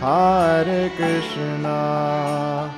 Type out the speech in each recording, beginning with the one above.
Hare Krishna.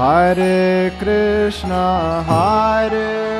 Hare Krishna Hare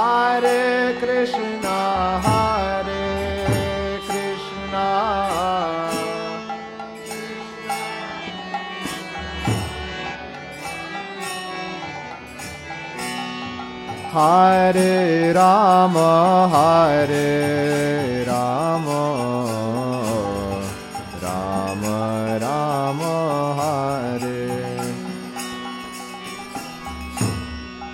Hare Krishna Hare Krishna. Hare Rama Hare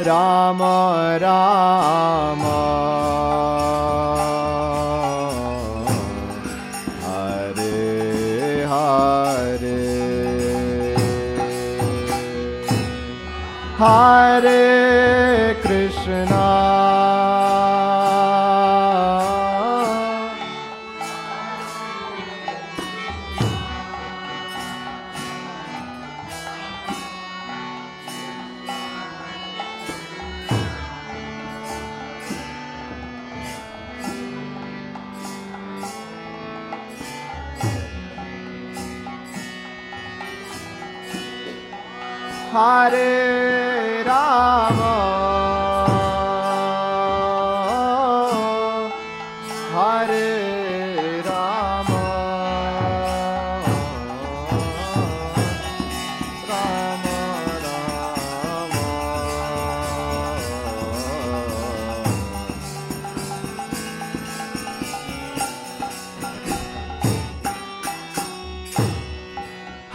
Rama Rama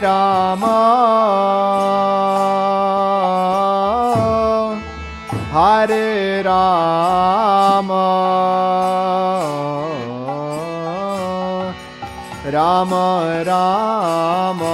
Rama Hare Rama Rama Rama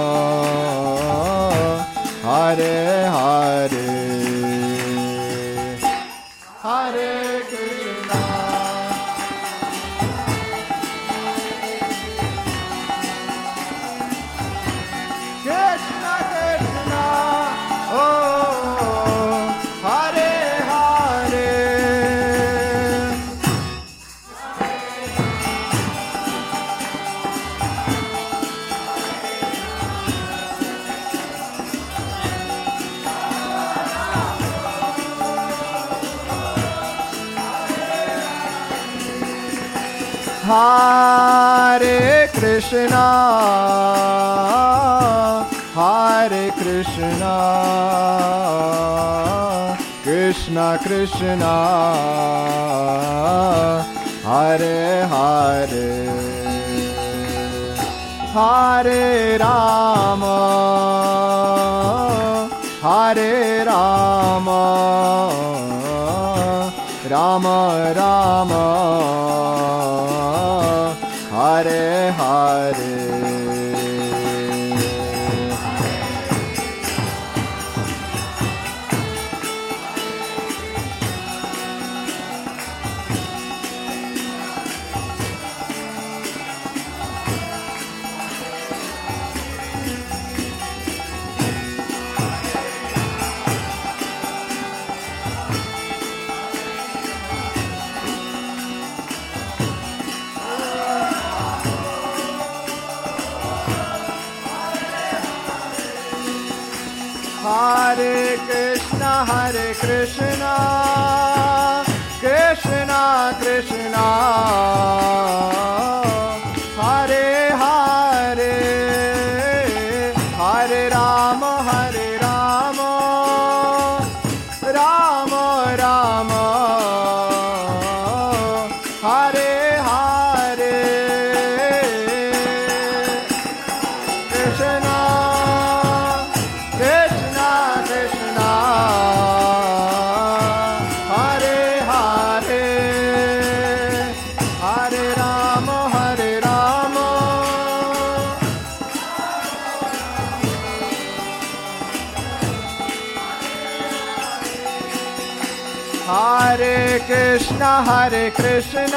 Hare Hare Krishna Hare Krishna Krishna Krishna Hare Hare Hare Rama Hare Rama Rama Rama Hare Hare Ram Hare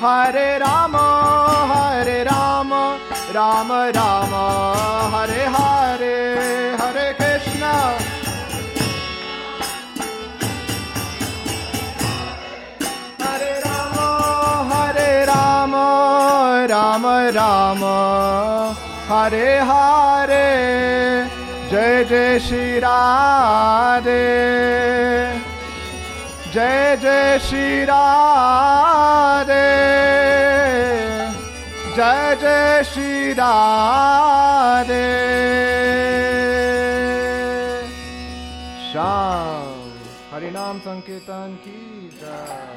Hare Rama, Hare Rama, Rama Rama, Hare Hare, Hare Krishna. Hare Rama, Hare Rama, Ram Ram Hare Hare Jai Jai Shri Radhe Jai Jai Shri Radhe Jai Jai Shri Radhe. Shyam. Harinam Sankeertana Ki Jai